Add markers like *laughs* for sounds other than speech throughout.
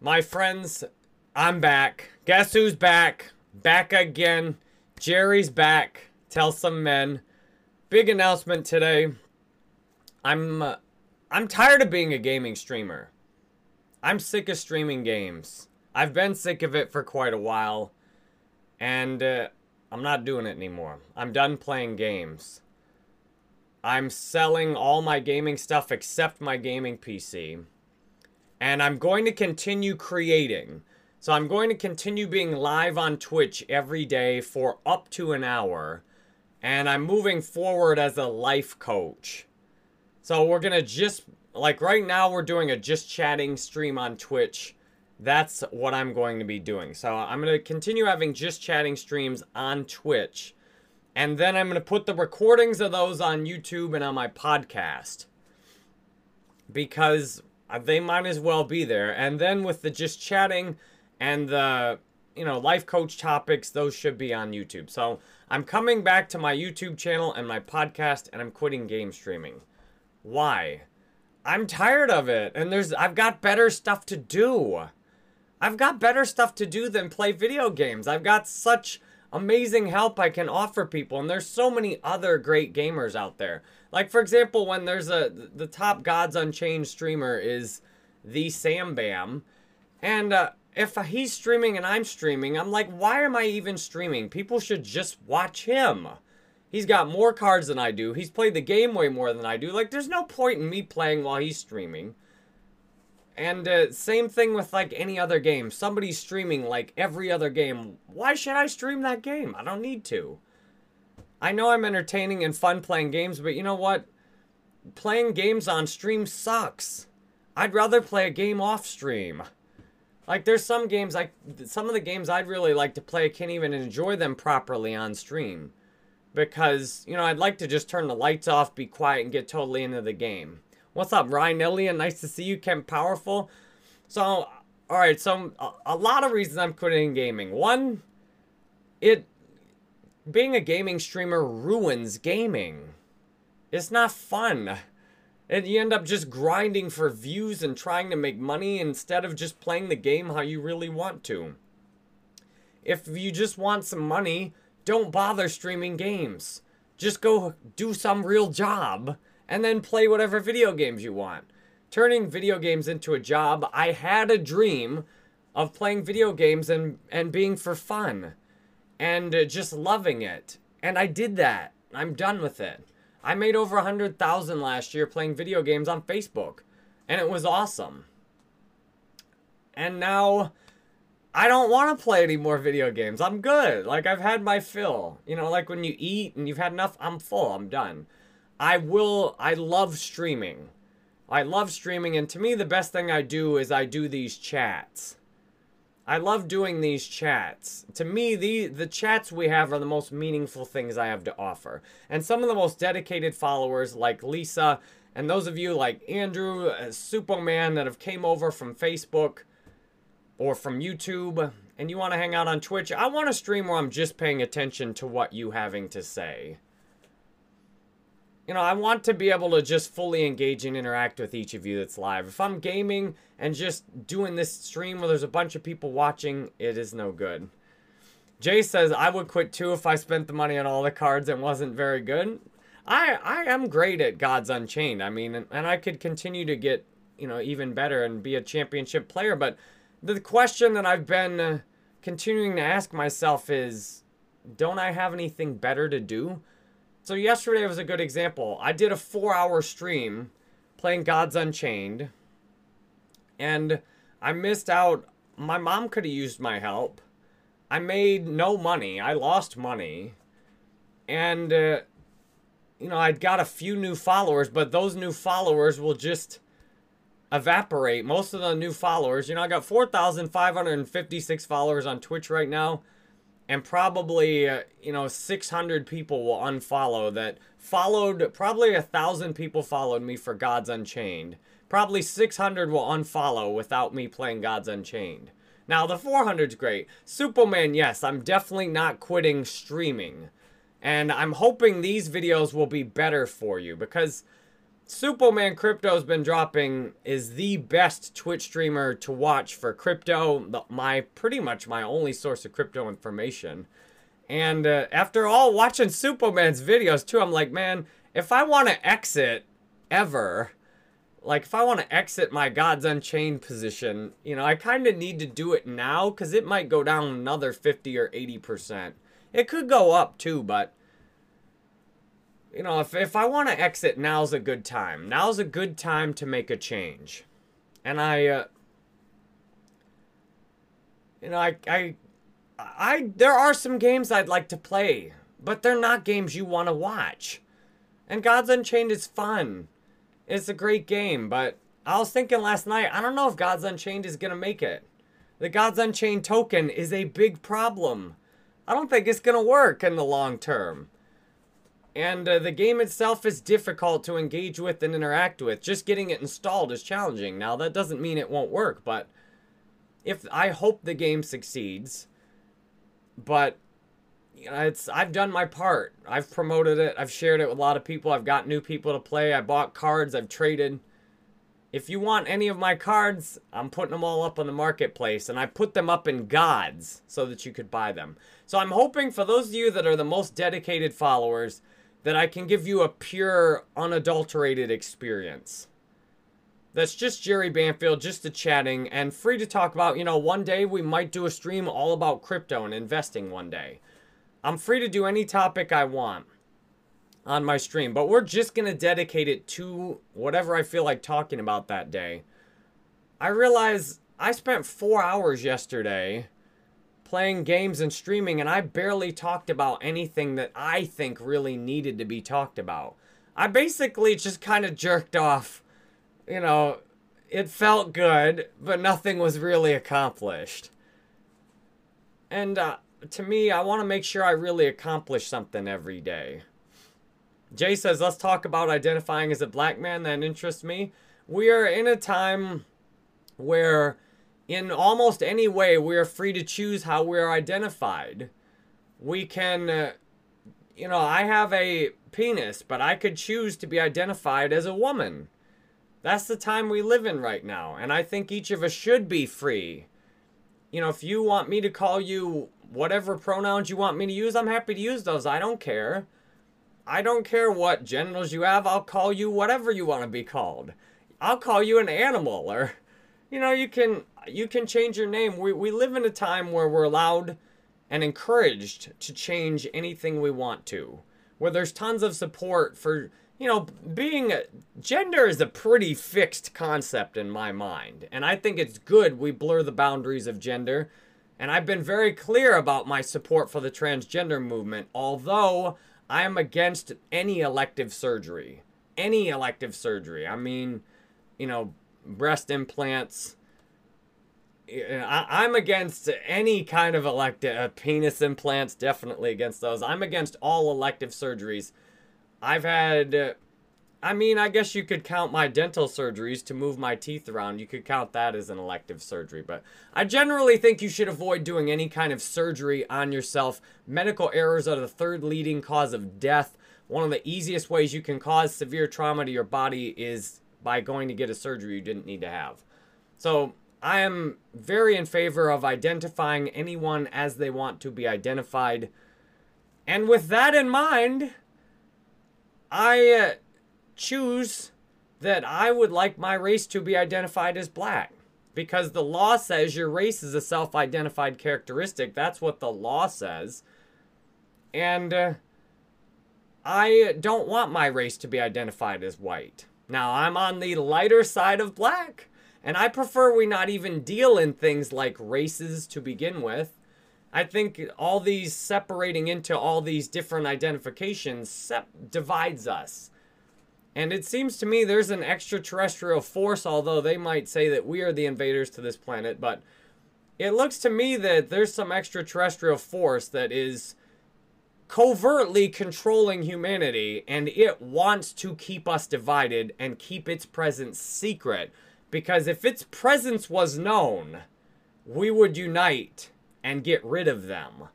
My friends, I'm back. Guess who's back? Back again. Jerry's back. Tell some men. Big announcement today. I'm uh, I'm tired of being a gaming streamer. I'm sick of streaming games. I've been sick of it for quite a while, and uh, I'm not doing it anymore. I'm done playing games. I'm selling all my gaming stuff except my gaming PC. And I'm going to continue creating. So I'm going to continue being live on Twitch every day for up to an hour. And I'm moving forward as a life coach. So we're going to just, like right now, we're doing a just chatting stream on Twitch. That's what I'm going to be doing. So I'm going to continue having just chatting streams on Twitch. And then I'm going to put the recordings of those on YouTube and on my podcast. Because Uh, they might as well be there. And then with the just chatting and the, you know, life coach topics, those should be on YouTube. So I'm coming back to my YouTube channel and my podcast and I'm quitting game streaming. Why? I'm tired of it and there's I've got better stuff to do. I've got better stuff to do than play video games. I've got such amazing help I can offer people and there's so many other great gamers out there. Like for example, when there's a the top Gods Unchained streamer is the Sam Bam, and uh, if he's streaming and I'm streaming, I'm like, why am I even streaming? People should just watch him. He's got more cards than I do. He's played the game way more than I do. Like, there's no point in me playing while he's streaming. And uh, same thing with like any other game. Somebody's streaming like every other game. Why should I stream that game? I don't need to. I know I'm entertaining and fun playing games, but you know what? Playing games on stream sucks. I'd rather play a game off stream. Like there's some games like some of the games I'd really like to play I can't even enjoy them properly on stream. Because, you know, I'd like to just turn the lights off, be quiet, and get totally into the game. What's up, Ryan Elliott? Nice to see you, Kemp Powerful. So, alright, so a, a lot of reasons I'm quitting gaming. One, it being a gaming streamer ruins gaming. It's not fun. And you end up just grinding for views and trying to make money instead of just playing the game how you really want to. If you just want some money, don't bother streaming games. Just go do some real job and then play whatever video games you want. Turning video games into a job, I had a dream of playing video games and, and being for fun and uh, just loving it. And I did that. I'm done with it. I made over a 100,000 last year playing video games on Facebook, and it was awesome. And now I don't want to play any more video games. I'm good. Like I've had my fill. You know, like when you eat and you've had enough, I'm full. I'm done. I will I love streaming. I love streaming and to me the best thing I do is I do these chats. I love doing these chats. To me, the the chats we have are the most meaningful things I have to offer. And some of the most dedicated followers, like Lisa, and those of you like Andrew, uh, Superman, that have came over from Facebook or from YouTube, and you want to hang out on Twitch, I want a stream where I'm just paying attention to what you having to say you know, I want to be able to just fully engage and interact with each of you that's live. If I'm gaming and just doing this stream where there's a bunch of people watching, it is no good. Jay says, I would quit too if I spent the money on all the cards and wasn't very good. I, I am great at Gods Unchained. I mean, and, and I could continue to get, you know, even better and be a championship player. But the question that I've been uh, continuing to ask myself is, don't I have anything better to do? So yesterday was a good example. I did a four hour stream playing Gods Unchained. And I missed out. My mom could have used my help. I made no money. I lost money. And, uh, you know, I'd got a few new followers, but those new followers will just evaporate. Most of the new followers, you know, I got 4,556 followers on Twitch right now and probably uh, you know 600 people will unfollow that followed probably a thousand people followed me for gods unchained. Probably 600 will unfollow without me playing gods unchained. Now the 400's great. Superman yes i'm definitely not quitting streaming. And i'm hoping these videos will be better for you because Superman Crypto's been dropping is the best Twitch streamer to watch for crypto. My pretty much my only source of crypto information. And uh, after all watching Superman's videos too, I'm like, man, if I want to exit ever, like if I want to exit my Gods Unchained position, you know, I kind of need to do it now because it might go down another 50 or 80%. It could go up too, but you know, if, if I want to exit, now's a good time. Now's a good time to make a change. And I, uh, you know, I, I, I, there are some games I'd like to play, but they're not games you want to watch. And Gods Unchained is fun. It's a great game, but I was thinking last night, I don't know if Gods Unchained is going to make it. The Gods Unchained token is a big problem. I don't think it's going to work in the long term. And uh, the game itself is difficult to engage with and interact with. Just getting it installed is challenging. Now, that doesn't mean it won't work, but if I hope the game succeeds, but you know, it's I've done my part. I've promoted it. I've shared it with a lot of people. I've got new people to play. I bought cards. I've traded. If you want any of my cards, I'm putting them all up on the marketplace, and I put them up in gods so that you could buy them. So I'm hoping for those of you that are the most dedicated followers that I can give you a pure, unadulterated experience. That's just Jerry Banfield, just a chatting, and free to talk about. You know, one day we might do a stream all about crypto and investing one day. I'm free to do any topic I want on my stream, but we're just going to dedicate it to whatever I feel like talking about that day. I realize I spent four hours yesterday playing games and streaming, and I barely talked about anything that I think really needed to be talked about. I basically just kind of jerked off. You know, it felt good, but nothing was really accomplished. And uh, to me, I want to make sure I really accomplish something every day. Jay says, let's talk about identifying as a black man that interests me. We are in a time where in almost any way, we are free to choose how we are identified. We can, uh, you know, I have a penis, but I could choose to be identified as a woman. That's the time we live in right now, and I think each of us should be free. You know, if you want me to call you whatever pronouns you want me to use, I'm happy to use those. I don't care. I don't care what genitals you have. I'll call you whatever you want to be called. I'll call you an animal or you know, you can you can change your name. We we live in a time where we're allowed and encouraged to change anything we want to. Where there's tons of support for, you know, being gender is a pretty fixed concept in my mind. And I think it's good we blur the boundaries of gender. And I've been very clear about my support for the transgender movement, although I am against any elective surgery. Any elective surgery. I mean, you know, breast implants. I, am against any kind of elective uh, penis implants. Definitely against those. I'm against all elective surgeries. I've had. Uh, I mean, I guess you could count my dental surgeries to move my teeth around. You could count that as an elective surgery. But I generally think you should avoid doing any kind of surgery on yourself. Medical errors are the third leading cause of death. One of the easiest ways you can cause severe trauma to your body is by going to get a surgery you didn't need to have. So I am very in favor of identifying anyone as they want to be identified. And with that in mind, I uh, choose that I would like my race to be identified as black. Because the law says your race is a self identified characteristic. That's what the law says. And uh, I don't want my race to be identified as white. Now, I'm on the lighter side of black, and I prefer we not even deal in things like races to begin with. I think all these separating into all these different identifications sep- divides us. And it seems to me there's an extraterrestrial force, although they might say that we are the invaders to this planet, but it looks to me that there's some extraterrestrial force that is covertly controlling humanity, and it wants to keep us divided and keep its presence secret. Because if its presence was known, we would unite and get rid of them.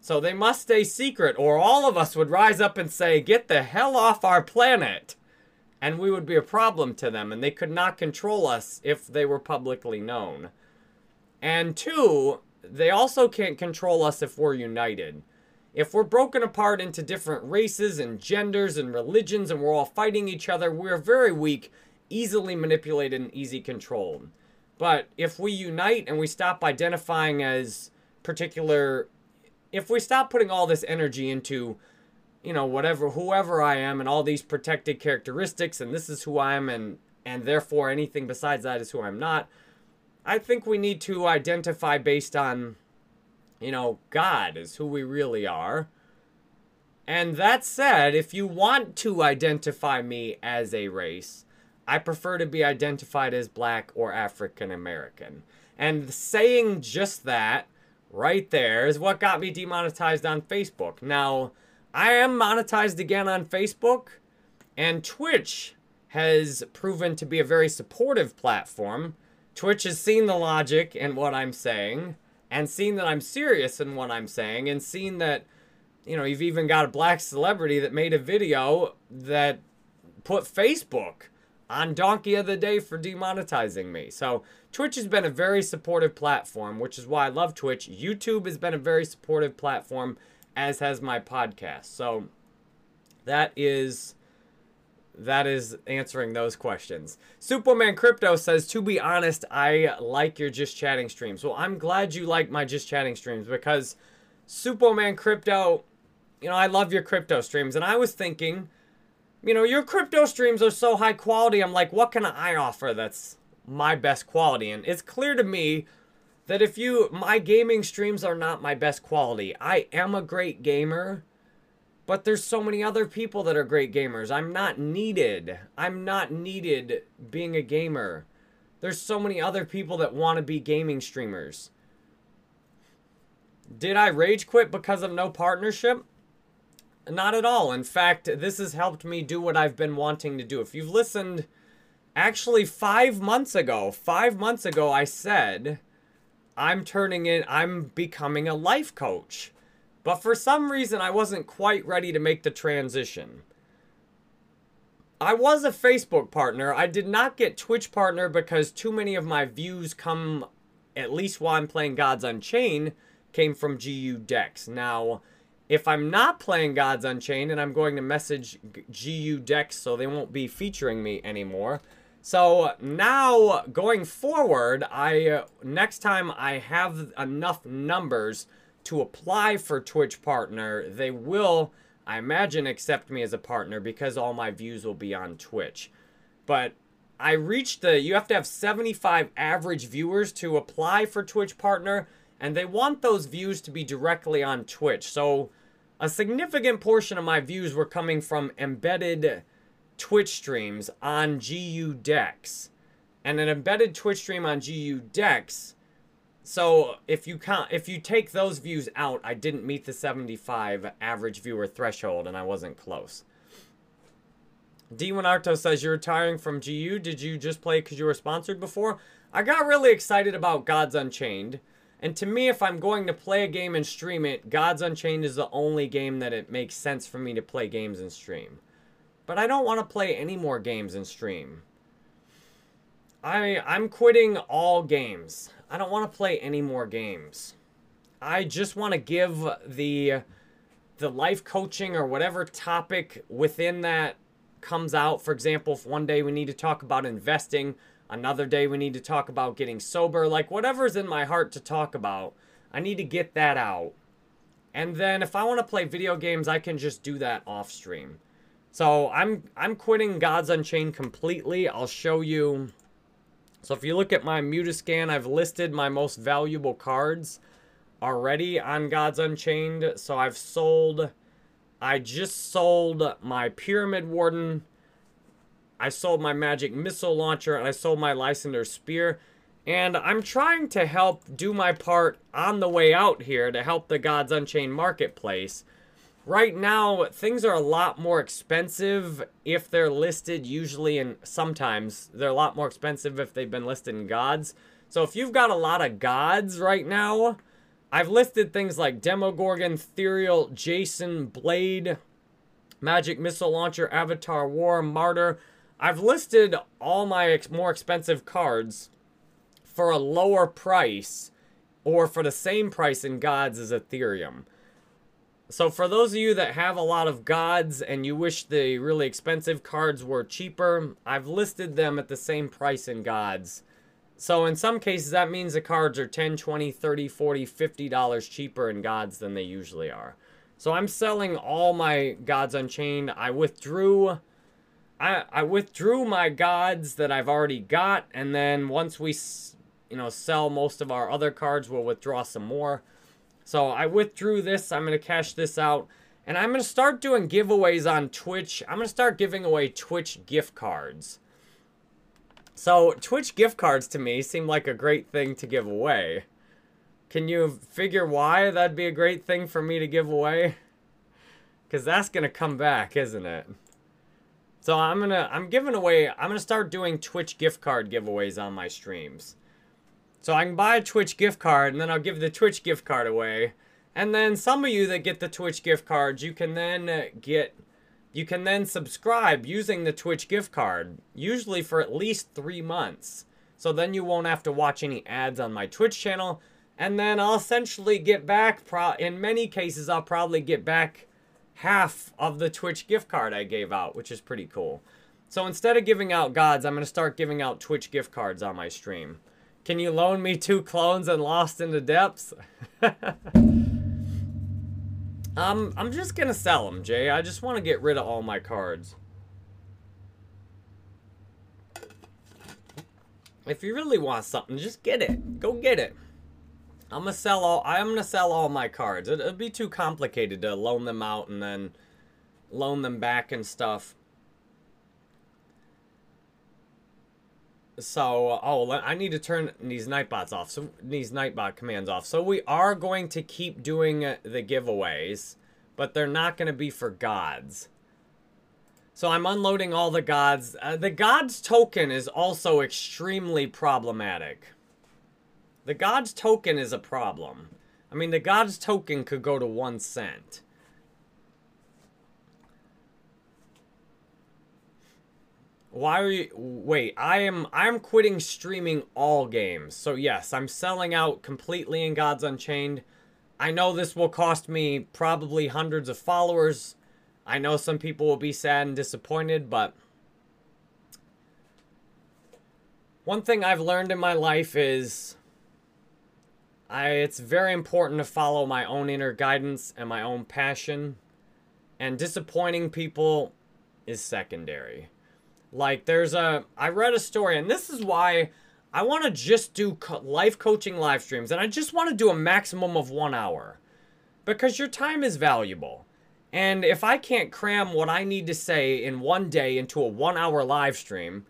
So they must stay secret, or all of us would rise up and say, Get the hell off our planet! and we would be a problem to them, and they could not control us if they were publicly known. And two, they also can't control us if we're united. If we're broken apart into different races and genders and religions and we're all fighting each other, we're very weak, easily manipulated, and easy controlled. But if we unite and we stop identifying as particular, if we stop putting all this energy into, you know, whatever, whoever I am and all these protected characteristics and this is who I am and, and therefore anything besides that is who I'm not, I think we need to identify based on you know, God is who we really are. And that said, if you want to identify me as a race, I prefer to be identified as black or African American. And saying just that right there is what got me demonetized on Facebook. Now, I am monetized again on Facebook, and Twitch has proven to be a very supportive platform. Twitch has seen the logic in what I'm saying and seen that I'm serious in what I'm saying and seen that you know you've even got a black celebrity that made a video that put Facebook on donkey of the day for demonetizing me. So Twitch has been a very supportive platform, which is why I love Twitch. YouTube has been a very supportive platform as has my podcast. So that is that is answering those questions. Superman Crypto says, to be honest, I like your just chatting streams. Well, I'm glad you like my just chatting streams because Superman Crypto, you know, I love your crypto streams. And I was thinking, you know, your crypto streams are so high quality. I'm like, what can I offer that's my best quality? And it's clear to me that if you, my gaming streams are not my best quality. I am a great gamer but there's so many other people that are great gamers. I'm not needed. I'm not needed being a gamer. There's so many other people that want to be gaming streamers. Did I rage quit because of no partnership? Not at all. In fact, this has helped me do what I've been wanting to do. If you've listened, actually, five months ago, five months ago, I said, I'm turning in, I'm becoming a life coach. But for some reason, I wasn't quite ready to make the transition. I was a Facebook partner. I did not get Twitch partner because too many of my views come, at least while I'm playing Gods Unchained, came from GU decks. Now, if I'm not playing Gods Unchained and I'm going to message GU decks so they won't be featuring me anymore. So now going forward, I next time I have enough numbers to apply for Twitch partner, they will, I imagine, accept me as a partner because all my views will be on Twitch. But I reached the, you have to have 75 average viewers to apply for Twitch partner, and they want those views to be directly on Twitch. So a significant portion of my views were coming from embedded Twitch streams on GU decks. And an embedded Twitch stream on GU decks so if you count, if you take those views out, I didn't meet the 75 average viewer threshold, and I wasn't close. D1 Arto says you're retiring from GU. Did you just play because you were sponsored before? I got really excited about Gods Unchained. And to me, if I'm going to play a game and stream it, Gods Unchained is the only game that it makes sense for me to play games and stream. But I don't want to play any more games and stream. I I'm quitting all games. I don't want to play any more games. I just want to give the the life coaching or whatever topic within that comes out. For example, if one day we need to talk about investing, another day we need to talk about getting sober, like whatever's in my heart to talk about, I need to get that out. And then if I want to play video games, I can just do that off stream. So I'm I'm quitting Gods Unchained completely. I'll show you so if you look at my Immutascan, I've listed my most valuable cards already on Gods Unchained. So I've sold, I just sold my Pyramid Warden, I sold my Magic Missile Launcher, and I sold my Lysander Spear. And I'm trying to help do my part on the way out here to help the Gods Unchained marketplace right now things are a lot more expensive if they're listed usually and sometimes they're a lot more expensive if they've been listed in gods so if you've got a lot of gods right now i've listed things like demogorgon Therial, jason blade magic missile launcher avatar war martyr I've listed all my ex- more expensive cards for a lower price or for the same price in gods as Ethereum. So for those of you that have a lot of gods and you wish the really expensive cards were cheaper, I've listed them at the same price in gods. So in some cases that means the cards are 10, 20, 30, 40, 50 dollars cheaper in gods than they usually are. So I'm selling all my gods unchained. I withdrew I I withdrew my gods that I've already got and then once we you know sell most of our other cards, we'll withdraw some more. So I withdrew this. I'm going to cash this out. And I'm going to start doing giveaways on Twitch. I'm going to start giving away Twitch gift cards. So Twitch gift cards to me seem like a great thing to give away. Can you figure why that'd be a great thing for me to give away? Because that's going to come back, isn't it? So I'm to, I'm giving away, I'm to start doing Twitch gift card giveaways on my streams. So I can buy a Twitch gift card and then I'll give the Twitch gift card away. And then some of you that get the Twitch gift cards, you can then uh, get you can then subscribe using the Twitch gift card, usually for at least 3 months. So then you won't have to watch any ads on my Twitch channel and then I'll essentially get back pro- in many cases I'll probably get back half of the Twitch gift card I gave out, which is pretty cool. So instead of giving out gods, I'm going to start giving out Twitch gift cards on my stream. Can you loan me two clones and Lost in the Depths? *laughs* um, I'm just gonna sell them, Jay. I just want to get rid of all my cards. If you really want something, just get it. Go get it. I'm gonna sell all. I'm gonna sell all my cards. It, it'd be too complicated to loan them out and then loan them back and stuff. So, oh, I need to turn these Nightbots off. So, these Nightbot commands off. So, we are going to keep doing the giveaways, but they're not to be for gods. So, I'm unloading all the gods. Uh, the gods token is also extremely problematic. The gods token is a problem. I mean, the gods token could go to one cent. Why are you wait, I am I'm quitting streaming all games. So yes, I'm selling out completely in Gods Unchained. I know this will cost me probably hundreds of followers. I know some people will be sad and disappointed, but one thing I've learned in my life is I it's very important to follow my own inner guidance and my own passion. And disappointing people is secondary. Like there's a I read a story and this is why I want to just do co- life coaching live streams and I just want to do a maximum of 1 hour because your time is valuable. And if I can't cram what I need to say in one day into a 1 hour live stream,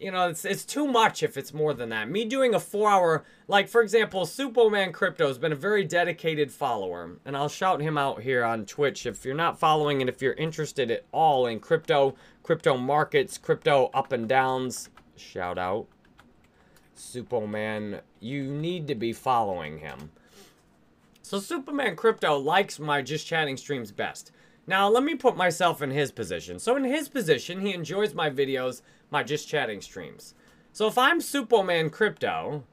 you know, it's it's too much if it's more than that. Me doing a four hour, like for example, Superman Crypto has been a very dedicated follower, and I'll shout him out here on Twitch if you're not following and if you're interested at all in crypto, crypto markets, crypto up and downs. Shout out, Superman. You need to be following him. So Superman Crypto likes my just chatting streams best. Now let me put myself in his position. So in his position, he enjoys my videos my just chatting streams. So if I'm Superman Crypto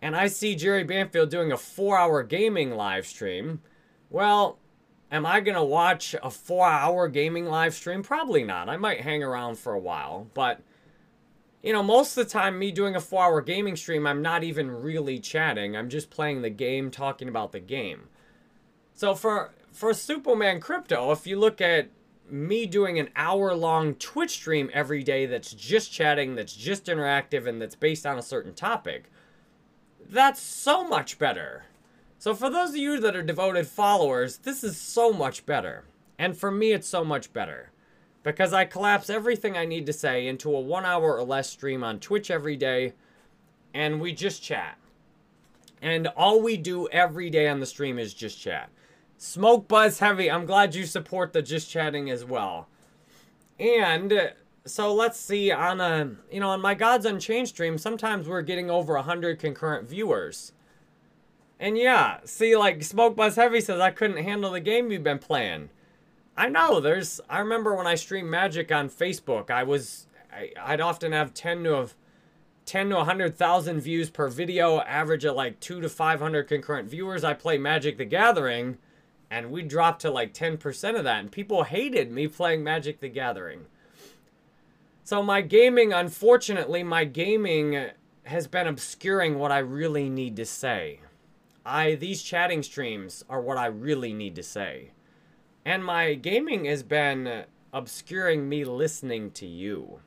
and I see Jerry Banfield doing a four hour gaming live stream, well, am I going to watch a four hour gaming live stream? Probably not. I might hang around for a while, but. You know, most of the time, me doing a four hour gaming stream, I'm not even really chatting. I'm just playing the game, talking about the game. So for for Superman Crypto, if you look at me doing an hour long Twitch stream every day that's just chatting, that's just interactive, and that's based on a certain topic, that's so much better. So, for those of you that are devoted followers, this is so much better. And for me, it's so much better. Because I collapse everything I need to say into a one hour or less stream on Twitch every day, and we just chat. And all we do every day on the stream is just chat. Smoke Buzz Heavy, I'm glad you support the Just Chatting as well. And so let's see on a, you know, on my Gods Unchained stream, sometimes we're getting over 100 concurrent viewers. And yeah, see, like Smoke Buzz Heavy says, I couldn't handle the game you've been playing. I know, there's, I remember when I streamed Magic on Facebook, I was, I, I'd often have 10 to have 10 to 100,000 views per video, average of like 2 to 500 concurrent viewers. I play Magic the Gathering and we dropped to like 10% of that and people hated me playing Magic the Gathering. So my gaming, unfortunately, my gaming has been obscuring what I really need to say. I these chatting streams are what I really need to say. And my gaming has been obscuring me listening to you.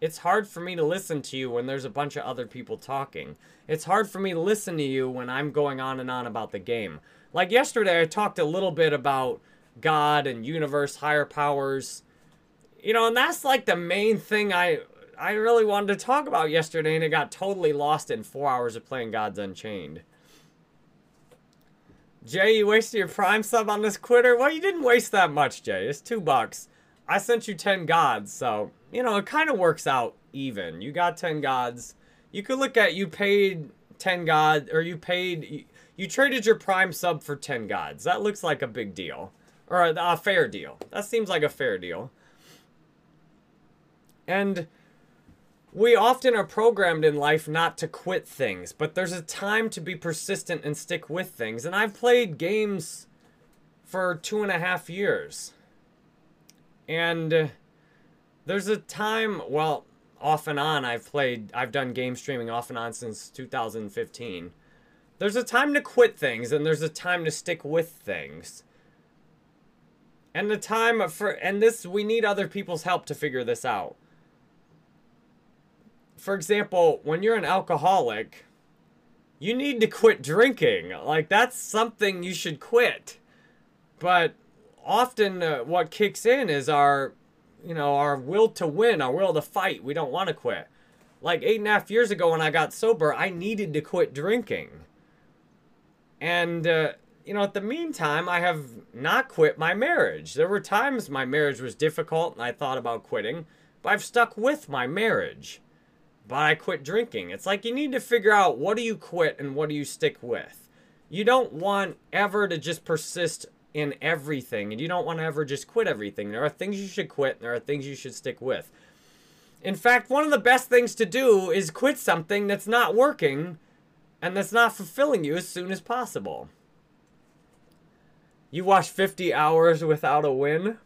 It's hard for me to listen to you when there's a bunch of other people talking. It's hard for me to listen to you when I'm going on and on about the game. Like yesterday, I talked a little bit about God and universe, higher powers. You know, and that's like the main thing I I really wanted to talk about yesterday, and it got totally lost in four hours of playing Gods Unchained. Jay, you wasted your Prime sub on this quitter? Well, you didn't waste that much, Jay. It's two bucks. I sent you 10 gods, so, you know, it kind of works out even. You got 10 gods. You could look at you paid 10 gods, or you paid, you, traded your Prime sub for 10 gods. That looks like a big deal. Or a, a fair deal. That seems like a fair deal. And we often are programmed in life not to quit things, but there's a time to be persistent and stick with things. And I've played games for two and a half years. And there's a time, well, off and on, I've played, I've done game streaming off and on since 2015. There's a time to quit things, and there's a time to stick with things. And the time for, and this, we need other people's help to figure this out for example, when you're an alcoholic, you need to quit drinking. Like, that's something you should quit. But often, uh, what kicks in is our, you know, our will to win, our will to fight. We don't want to quit. Like, eight and a half years ago when I got sober, I needed to quit drinking. And, uh, you know, at the meantime, I have not quit my marriage. There were times my marriage was difficult and I thought about quitting, but I've stuck with my marriage but I quit drinking. It's like you need to figure out what do you quit and what do you stick with. You don't want ever to just persist in everything, and you don't want to ever just quit everything. There are things you should quit, and there are things you should stick with. In fact, one of the best things to do is quit something that's not working and that's not fulfilling you as soon as possible. You watch 50 hours without a win?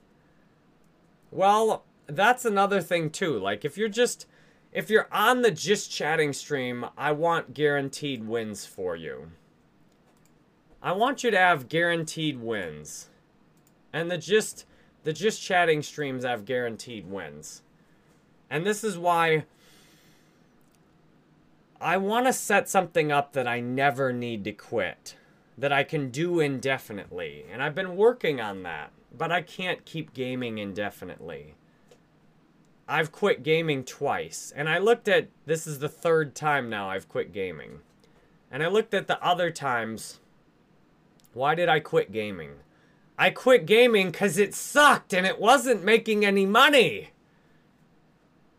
Well, that's another thing too. Like if you're just if you're on the Just Chatting stream, I want guaranteed wins for you. I want you to have guaranteed wins. And the Just, the Just Chatting streams have guaranteed wins. And this is why I want to set something up that I never need to quit. That I can do indefinitely. And I've been working on that. But I can't keep gaming indefinitely. I've quit gaming twice. And I looked at this is the third time now I've quit gaming. And I looked at the other times. Why did I quit gaming? I quit gaming because it sucked and it wasn't making any money.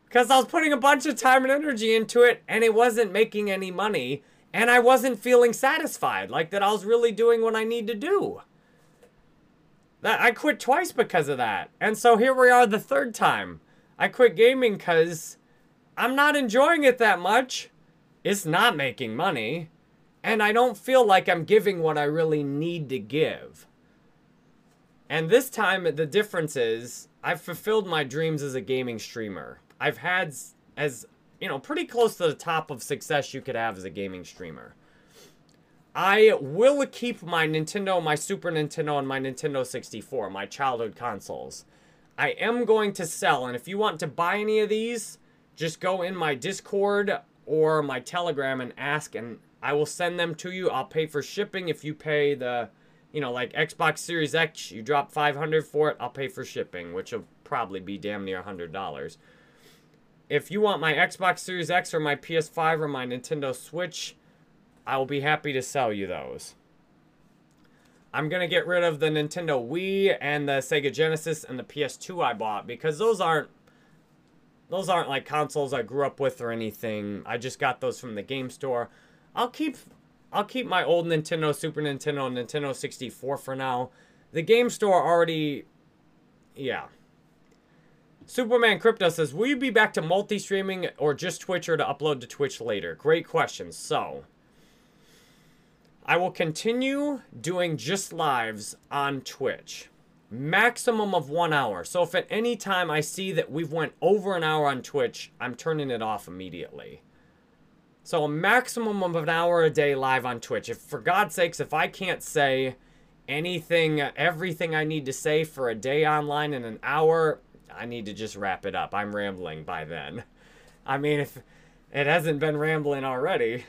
Because I was putting a bunch of time and energy into it and it wasn't making any money. And I wasn't feeling satisfied, like that I was really doing what I need to do. That I quit twice because of that. And so here we are the third time. I quit gaming because I'm not enjoying it that much. It's not making money. And I don't feel like I'm giving what I really need to give. And this time, the difference is I've fulfilled my dreams as a gaming streamer. I've had as, you know, pretty close to the top of success you could have as a gaming streamer. I will keep my Nintendo, my Super Nintendo, and my Nintendo 64, my childhood consoles. I am going to sell, and if you want to buy any of these, just go in my Discord or my Telegram and ask, and I will send them to you. I'll pay for shipping if you pay the, you know, like Xbox Series X, you drop 500 for it, I'll pay for shipping, which will probably be damn near $100. If you want my Xbox Series X or my PS5 or my Nintendo Switch, I will be happy to sell you those. I'm going to get rid of the Nintendo Wii and the Sega Genesis and the PS2 I bought because those aren't those aren't like consoles I grew up with or anything. I just got those from the game store. I'll keep I'll keep my old Nintendo, Super Nintendo, Nintendo 64 for now. The game store already yeah. Superman Crypto says, Will you be back to multi streaming or just Twitch or to upload to Twitch later? Great question. So, I will continue doing just lives on Twitch. Maximum of one hour. So if at any time I see that we've went over an hour on Twitch, I'm turning it off immediately. So a maximum of an hour a day live on Twitch. If for God's sakes, if I can't say anything, everything I need to say for a day online in an hour, I need to just wrap it up. I'm rambling by then. I mean, if it hasn't been rambling already.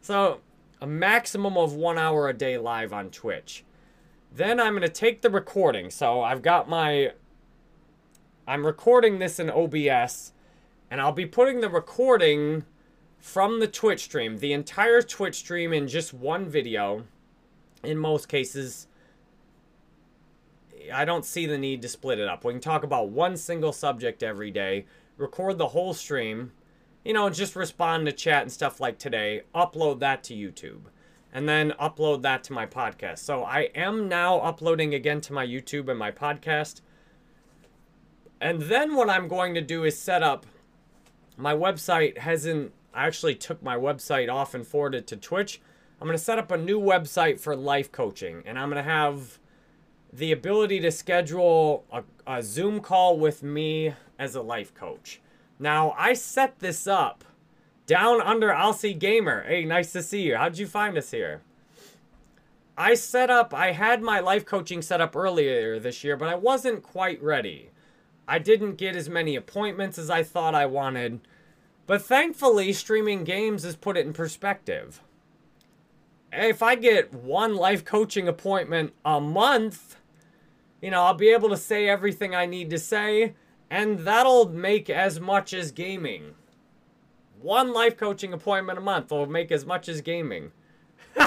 So, a maximum of one hour a day live on Twitch. Then I'm going to take the recording. So, I've got my. I'm recording this in OBS, and I'll be putting the recording from the Twitch stream, the entire Twitch stream in just one video. In most cases, I don't see the need to split it up. We can talk about one single subject every day, record the whole stream, you know, just respond to chat and stuff like today, upload that to YouTube, and then upload that to my podcast. So I am now uploading again to my YouTube and my podcast. And then what I'm going to do is set up my website hasn't I actually took my website off and forwarded to Twitch. I'm going to set up a new website for life coaching and I'm going to have the ability to schedule a, a Zoom call with me as a life coach. Now, I set this up down under Alcy Gamer. Hey, nice to see you. How'd you find us here? I set up, I had my life coaching set up earlier this year, but I wasn't quite ready. I didn't get as many appointments as I thought I wanted. But thankfully, streaming games has put it in perspective. If I get one life coaching appointment a month, you know, I'll be able to say everything I need to say, and that'll make as much as gaming. One life coaching appointment a month will make as much as gaming. *laughs*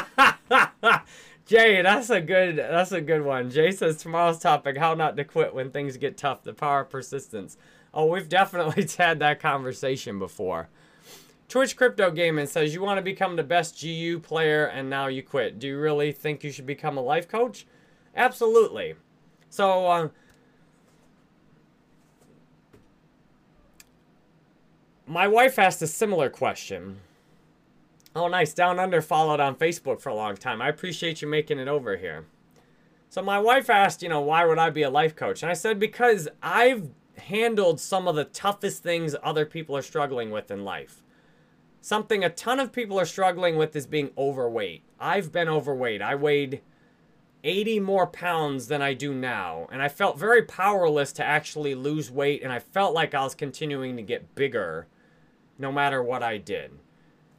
Jay, that's a good that's a good one. Jay says tomorrow's topic, how not to quit when things get tough, the power of persistence. Oh, we've *laughs* definitely had that conversation before. Twitch Crypto Gaming says you want to become the best GU player and now you quit. Do you really think you should become a life coach? Absolutely. So, uh, my wife asked a similar question. Oh, nice. Down Under followed on Facebook for a long time. I appreciate you making it over here. So, my wife asked, you know, why would I be a life coach? And I said, because I've handled some of the toughest things other people are struggling with in life. Something a ton of people are struggling with is being overweight. I've been overweight. I weighed 80 more pounds than I do now. And I felt very powerless to actually lose weight. And I felt like I was continuing to get bigger no matter what I did.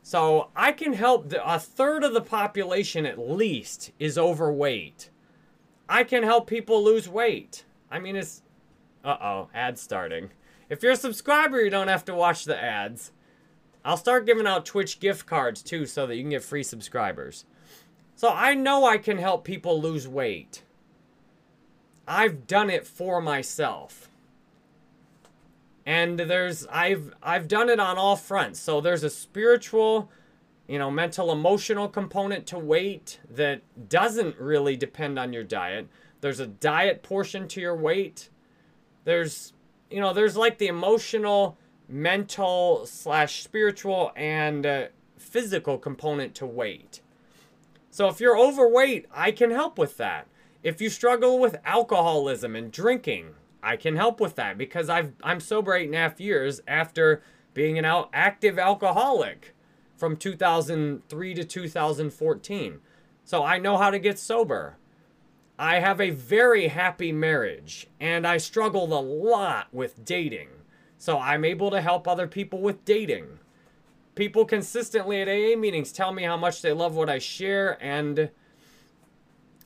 So I can help the, a third of the population at least is overweight. I can help people lose weight. I mean, it's. Uh oh, ads starting. If you're a subscriber, you don't have to watch the ads. I'll start giving out Twitch gift cards too so that you can get free subscribers. So I know I can help people lose weight. I've done it for myself. And there's I've I've done it on all fronts. So there's a spiritual, you know, mental emotional component to weight that doesn't really depend on your diet. There's a diet portion to your weight. There's you know, there's like the emotional, mental slash spiritual and uh, physical component to weight. So if you're overweight, I can help with that. If you struggle with alcoholism and drinking, I can help with that because I've I'm sober eight and a half years after being an active alcoholic from 2003 to 2014. So I know how to get sober. I have a very happy marriage and I struggled a lot with dating. So I'm able to help other people with dating people consistently at AA meetings tell me how much they love what I share, and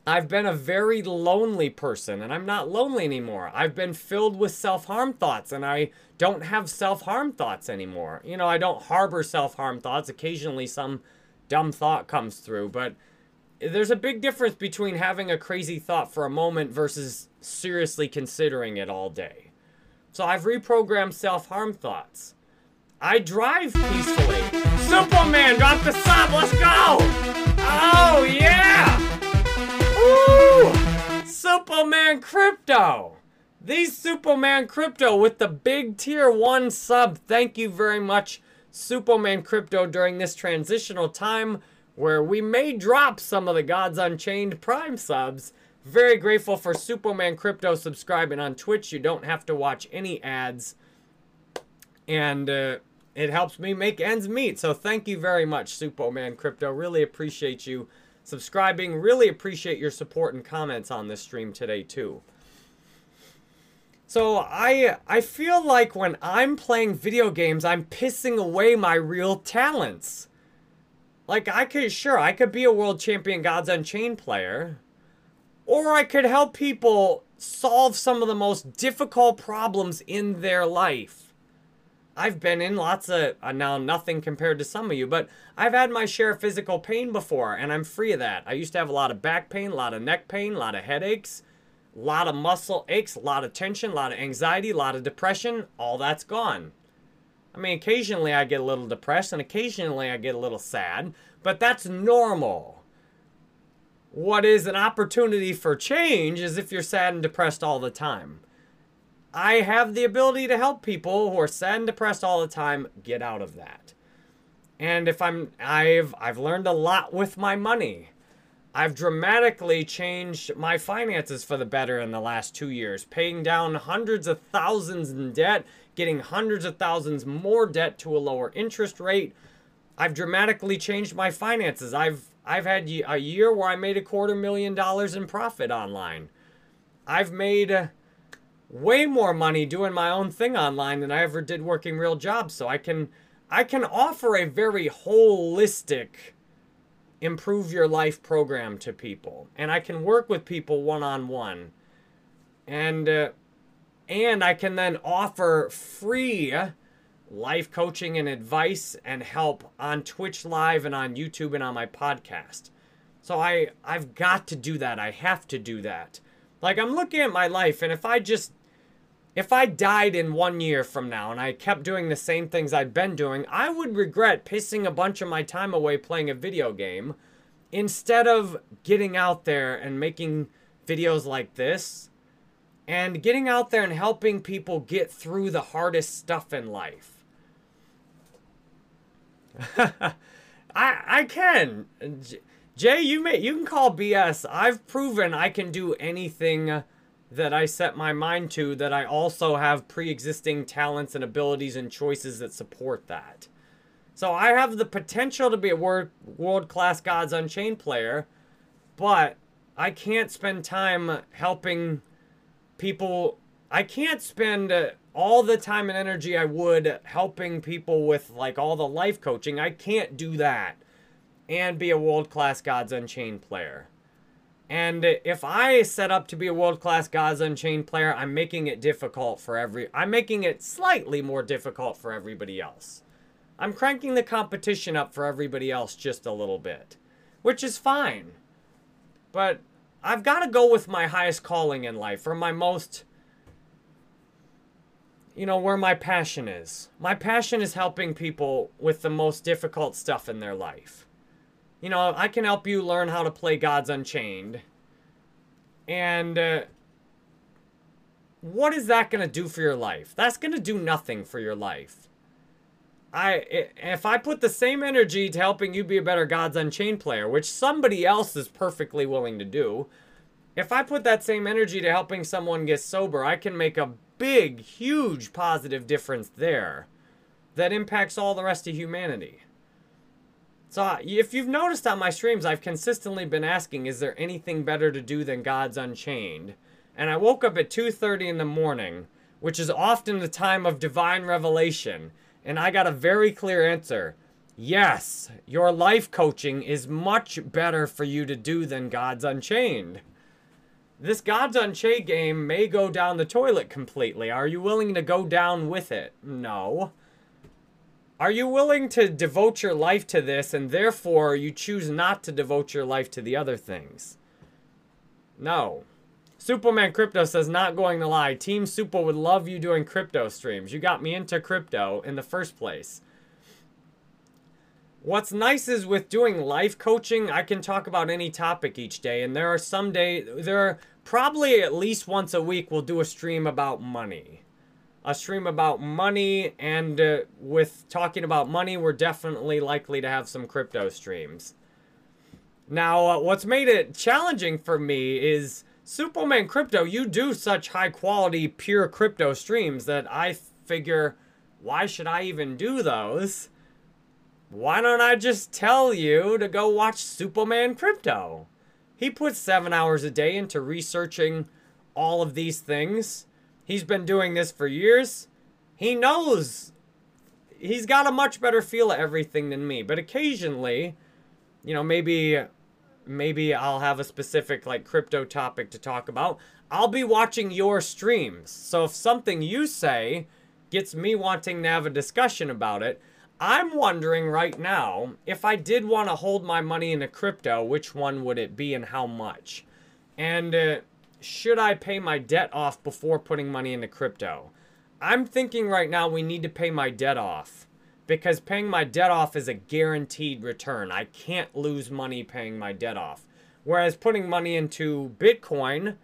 I've been a very lonely person, and I'm not lonely anymore. I've been filled with self harm thoughts, and I don't have self harm thoughts anymore. You know, I don't harbor self harm thoughts. Occasionally, some dumb thought comes through, but there's a big difference between having a crazy thought for a moment versus seriously considering it all day. So I've reprogrammed self harm thoughts. I drive peacefully. Superman, drop the sub. Let's go. Oh, yeah. Ooh. Superman Crypto. The Superman Crypto with the big tier one sub. Thank you very much, Superman Crypto, during this transitional time where we may drop some of the Gods Unchained Prime subs. Very grateful for Superman Crypto subscribing on Twitch. You don't have to watch any ads. And uh, it helps me make ends meet. So thank you very much, Superman Crypto. Really appreciate you subscribing. Really appreciate your support and comments on this stream today, too. So I I feel like when I'm playing video games, I'm pissing away my real talents. Like I could sure I could be a world champion Gods Unchained player, or I could help people solve some of the most difficult problems in their life. I've been in lots of uh, now nothing compared to some of you, but I've had my share of physical pain before, and I'm free of that. I used to have a lot of back pain, a lot of neck pain, a lot of headaches a lot of muscle aches, a lot of tension, a lot of anxiety, a lot of depression. All that's gone. I mean, occasionally I get a little depressed and occasionally I get a little sad, but that's normal. What is an opportunity for change is if you're sad and depressed all the time. I have the ability to help people who are sad and depressed all the time get out of that. And if I'm I've I've learned a lot with my money. I've dramatically changed my finances for the better in the last two years, paying down hundreds of thousands in debt, getting hundreds of thousands more debt to a lower interest rate. I've dramatically changed my finances. I've I've had a year where I made a quarter million dollars in profit online. I've made way more money doing my own thing online than I ever did working real jobs. So I can I can offer a very holistic improve your life program to people. And i can work with people one-on-one. And uh, and i can then offer free life coaching and advice and help on twitch live and on youtube and on my podcast. So i i've got to do that. I have to do that. Like i'm looking at my life and if i just if I died in one year from now and I kept doing the same things I'd been doing, I would regret pissing a bunch of my time away playing a video game instead of getting out there and making videos like this and getting out there and helping people get through the hardest stuff in life. *laughs* I I can. Jay, you may you can call BS. I've proven I can do anything that I set my mind to that I also have pre-existing talents and abilities and choices that support that. So I have the potential to be a world-class Gods Unchained player, but I can't spend time helping people. I can't spend uh, all the time and energy I would helping people with like all the life coaching. I can't do that and be a world-class Gods Unchained player. And if I set up to be a world-class Gods Unchained player, I'm making it difficult for every I'm making it slightly more difficult for everybody else. I'm cranking the competition up for everybody else just a little bit, which is fine. But I've got to go with my highest calling in life or my most you know where my passion is. My passion is helping people with the most difficult stuff in their life. You know, I can help you learn how to play Gods Unchained. And uh, what is that going to do for your life? That's going to do nothing for your life. I if I put the same energy to helping you be a better Gods Unchained player, which somebody else is perfectly willing to do, if I put that same energy to helping someone get sober, I can make a big, huge positive difference there that impacts all the rest of humanity. So if you've noticed on my streams, I've consistently been asking, is there anything better to do than Gods Unchained? And I woke up at 2.30 in the morning, which is often the time of divine revelation. And I got a very clear answer. Yes, your life coaching is much better for you to do than Gods Unchained. This Gods Unchained game may go down the toilet completely. Are you willing to go down with it? No. Are you willing to devote your life to this and therefore you choose not to devote your life to the other things? No. Superman Crypto says, not going to lie, Team Super would love you doing crypto streams. You got me into crypto in the first place. What's nice is with doing life coaching, I can talk about any topic each day, and there are some day there are probably at least once a week we'll do a stream about money. A stream about money, and uh, with talking about money, we're definitely likely to have some crypto streams. Now, uh, what's made it challenging for me is Superman Crypto, you do such high quality, pure crypto streams that I figure, why should I even do those? Why don't I just tell you to go watch Superman Crypto? He puts seven hours a day into researching all of these things. He's been doing this for years. He knows. He's got a much better feel of everything than me. But occasionally, you know, maybe maybe I'll have a specific like crypto topic to talk about. I'll be watching your streams. So if something you say gets me wanting to have a discussion about it, I'm wondering right now if I did want to hold my money in a crypto, which one would it be and how much? And uh, should I pay my debt off before putting money into crypto? I'm thinking right now we need to pay my debt off because paying my debt off is a guaranteed return. I can't lose money paying my debt off. Whereas putting money into Bitcoin,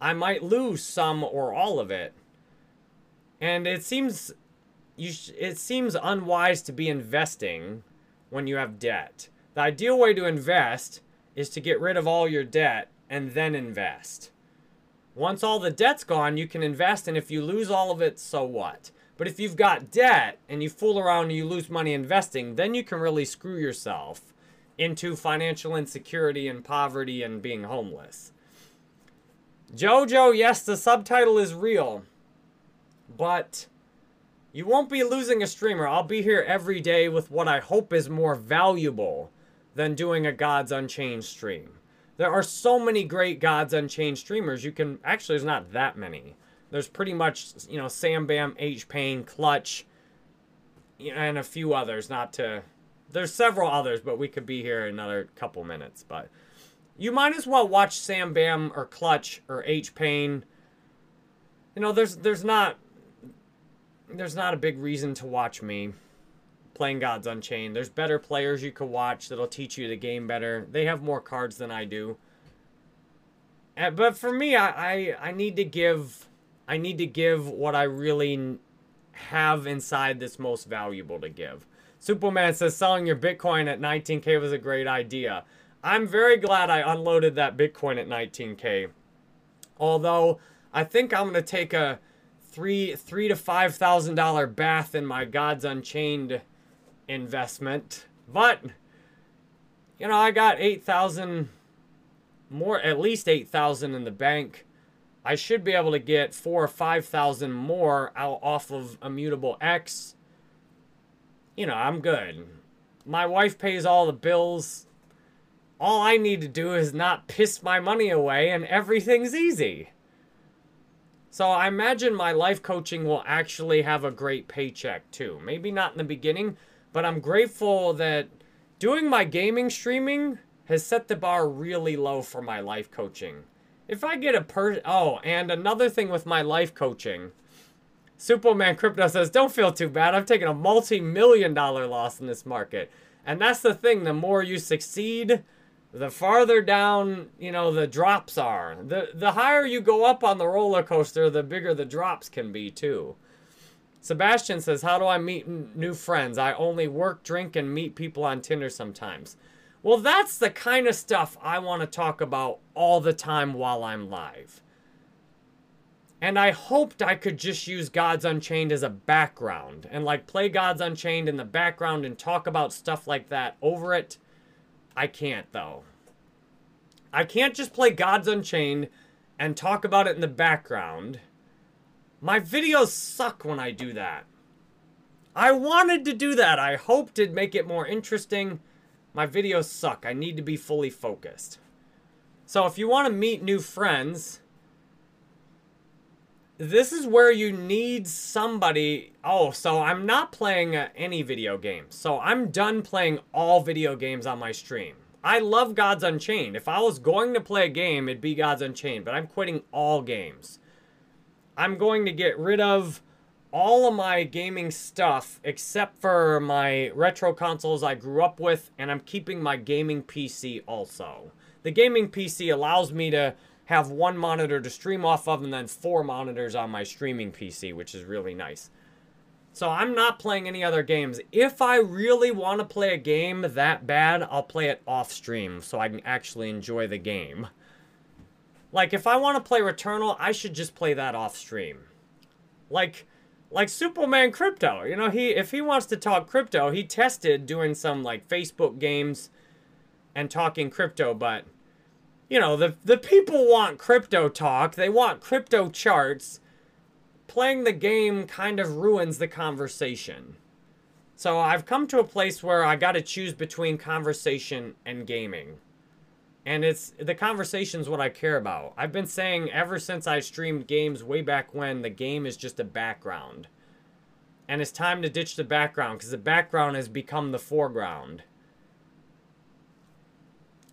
I might lose some or all of it. And it seems you it seems unwise to be investing when you have debt. The ideal way to invest is to get rid of all your debt and then invest. Once all the debt's gone, you can invest and if you lose all of it, so what? But if you've got debt and you fool around and you lose money investing, then you can really screw yourself into financial insecurity and poverty and being homeless. Jojo, yes, the subtitle is real, but you won't be losing a streamer. I'll be here every day with what I hope is more valuable than doing a Gods Unchained stream. There are so many great Gods Unchained streamers. You can actually, there's not that many. There's pretty much, you know, Sam Bam, H Pain, Clutch, and a few others. Not to, there's several others, but we could be here another couple minutes. But you might as well watch Sam Bam or Clutch or H Pain. You know, there's there's not there's not a big reason to watch me playing Gods Unchained. There's better players you could watch that'll teach you the game better. They have more cards than I do. Uh, but for me, I, I, I need to give I need to give what I really have inside that's most valuable to give. Superman says selling your Bitcoin at 19K was a great idea. I'm very glad I unloaded that Bitcoin at 19K. Although I think I'm gonna take a three three to five thousand dollar bath in my Gods Unchained investment. But you know, I got eight thousand more at least eight thousand in the bank. I should be able to get four or five thousand more out off of Immutable X. You know, I'm good. My wife pays all the bills. All I need to do is not piss my money away, and everything's easy. So I imagine my life coaching will actually have a great paycheck too. Maybe not in the beginning, but I'm grateful that doing my gaming streaming has set the bar really low for my life coaching. If I get a per oh, and another thing with my life coaching. Superman Crypto says, "Don't feel too bad. I've taken a multi-million dollar loss in this market." And that's the thing, the more you succeed, the farther down, you know, the drops are. The the higher you go up on the roller coaster, the bigger the drops can be too. Sebastian says, "How do I meet new friends? I only work, drink and meet people on Tinder sometimes." Well, that's the kind of stuff I want to talk about all the time while I'm live. And I hoped I could just use Gods Unchained as a background and like play Gods Unchained in the background and talk about stuff like that over it. I can't though. I can't just play Gods Unchained and talk about it in the background. My videos suck when I do that. I wanted to do that. I hoped it'd make it more interesting my videos suck. I need to be fully focused. So if you want to meet new friends, this is where you need somebody. Oh, so I'm not playing uh, any video games. So I'm done playing all video games on my stream. I love Gods Unchained. If I was going to play a game, it'd be Gods Unchained, but I'm quitting all games. I'm going to get rid of all of my gaming stuff except for my retro consoles I grew up with, and I'm keeping my gaming PC also. The gaming PC allows me to have one monitor to stream off of and then four monitors on my streaming PC, which is really nice. So I'm not playing any other games. If I really want to play a game that bad, I'll play it off stream so I can actually enjoy the game. Like if I want to play Returnal, I should just play that off stream. Like like Superman Crypto, you know, he if he wants to talk crypto, he tested doing some like Facebook games and talking crypto, but you know, the the people want crypto talk, they want crypto charts playing the game kind of ruins the conversation. So I've come to a place where I got to choose between conversation and gaming. And it's the conversation's what I care about. I've been saying ever since I streamed games way back when the game is just a background. And it's time to ditch the background because the background has become the foreground.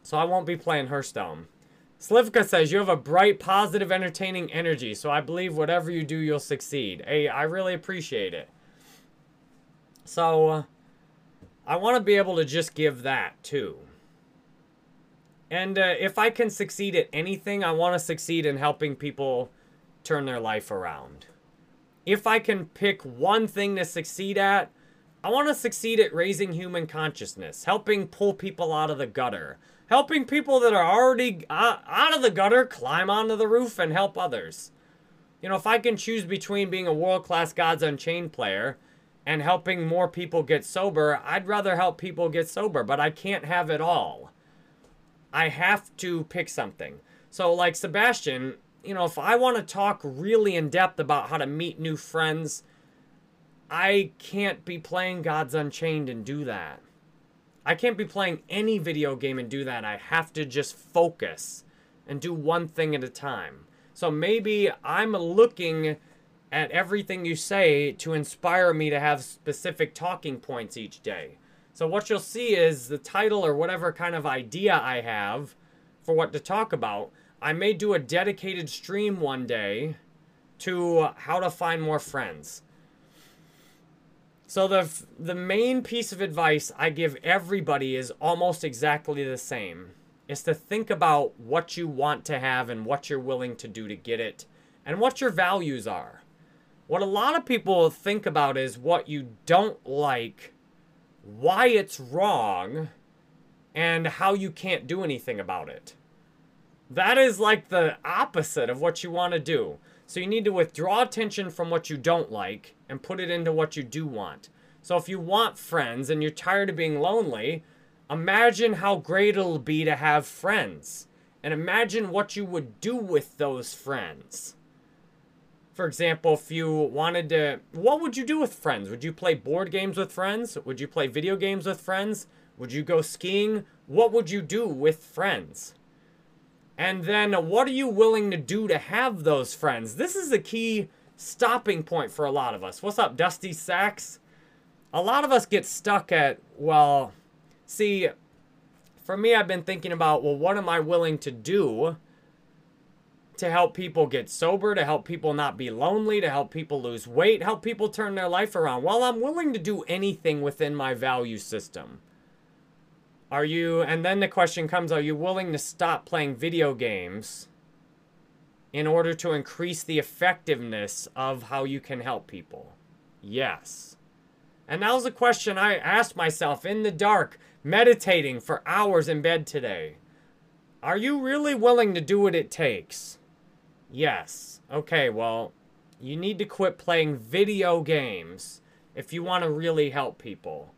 So I won't be playing Hearthstone. Slivka says, You have a bright, positive, entertaining energy, so I believe whatever you do, you'll succeed. Hey, I really appreciate it. So, uh, I want to be able to just give that, too. And uh, if I can succeed at anything, I want to succeed in helping people turn their life around. If I can pick one thing to succeed at, I want to succeed at raising human consciousness, helping pull people out of the gutter, helping people that are already uh, out of the gutter climb onto the roof and help others. You know, if I can choose between being a world class Gods Unchained player and helping more people get sober, I'd rather help people get sober, but I can't have it all. I have to pick something. So, like Sebastian, you know, if I want to talk really in depth about how to meet new friends, I can't be playing Gods Unchained and do that. I can't be playing any video game and do that. I have to just focus and do one thing at a time. So maybe I'm looking at everything you say to inspire me to have specific talking points each day. So what you'll see is the title or whatever kind of idea I have for what to talk about. I may do a dedicated stream one day to how to find more friends. So the the main piece of advice I give everybody is almost exactly the same. Is to think about what you want to have and what you're willing to do to get it and what your values are. What a lot of people think about is what you don't like, why it's wrong, and how you can't do anything about it. That is like the opposite of what you want to do. So you need to withdraw attention from what you don't like and put it into what you do want. So if you want friends and you're tired of being lonely, imagine how great it'll be to have friends. And imagine what you would do with those friends. For example, if you wanted to, what would you do with friends? Would you play board games with friends? Would you play video games with friends? Would you go skiing? What would you do with friends? And then what are you willing to do to have those friends? This is a key stopping point for a lot of us. What's up, Dusty Sacks? A lot of us get stuck at, well, see, for me, I've been thinking about, well, what am I willing to do to help people get sober, to help people not be lonely, to help people lose weight, help people turn their life around? Well, I'm willing to do anything within my value system. Are you, and then the question comes, are you willing to stop playing video games in order to increase the effectiveness of how you can help people? Yes. And that was a question I asked myself in the dark, meditating for hours in bed today. Are you really willing to do what it takes? Yes. Okay, well, you need to quit playing video games if you want to really help people.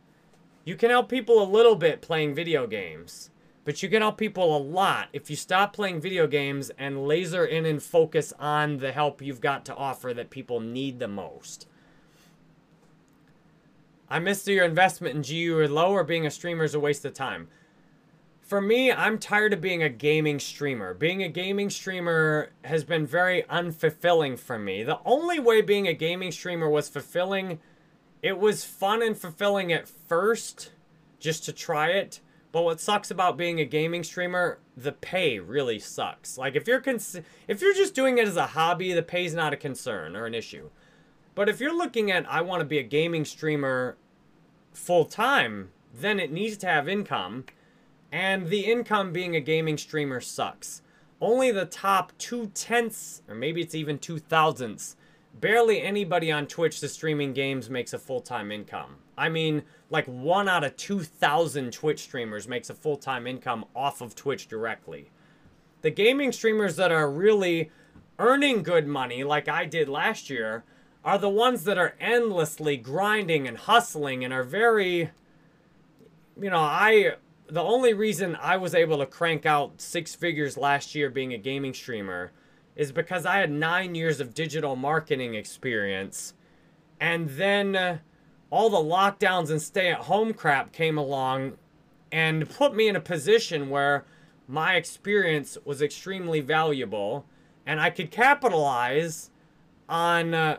You can help people a little bit playing video games, but you can help people a lot if you stop playing video games and laser in and focus on the help you've got to offer that people need the most. I missed your investment in GU or low or being a streamer is a waste of time. For me, I'm tired of being a gaming streamer. Being a gaming streamer has been very unfulfilling for me. The only way being a gaming streamer was fulfilling it was fun and fulfilling at first, just to try it. But what sucks about being a gaming streamer, the pay really sucks. Like if you're cons- if you're just doing it as a hobby, the pay's not a concern or an issue. But if you're looking at I want to be a gaming streamer full time, then it needs to have income, and the income being a gaming streamer sucks. only the top two tenths, or maybe it's even two thousandths, barely anybody on Twitch that's streaming games makes a full time income. I mean, like one out of 2,000 Twitch streamers makes a full time income off of Twitch directly. The gaming streamers that are really earning good money, like I did last year, are the ones that are endlessly grinding and hustling and are very, you know, I. The only reason I was able to crank out six figures last year being a gaming streamer is because I had nine years of digital marketing experience. And then uh, all the lockdowns and stay at home crap came along and put me in a position where my experience was extremely valuable and I could capitalize on uh,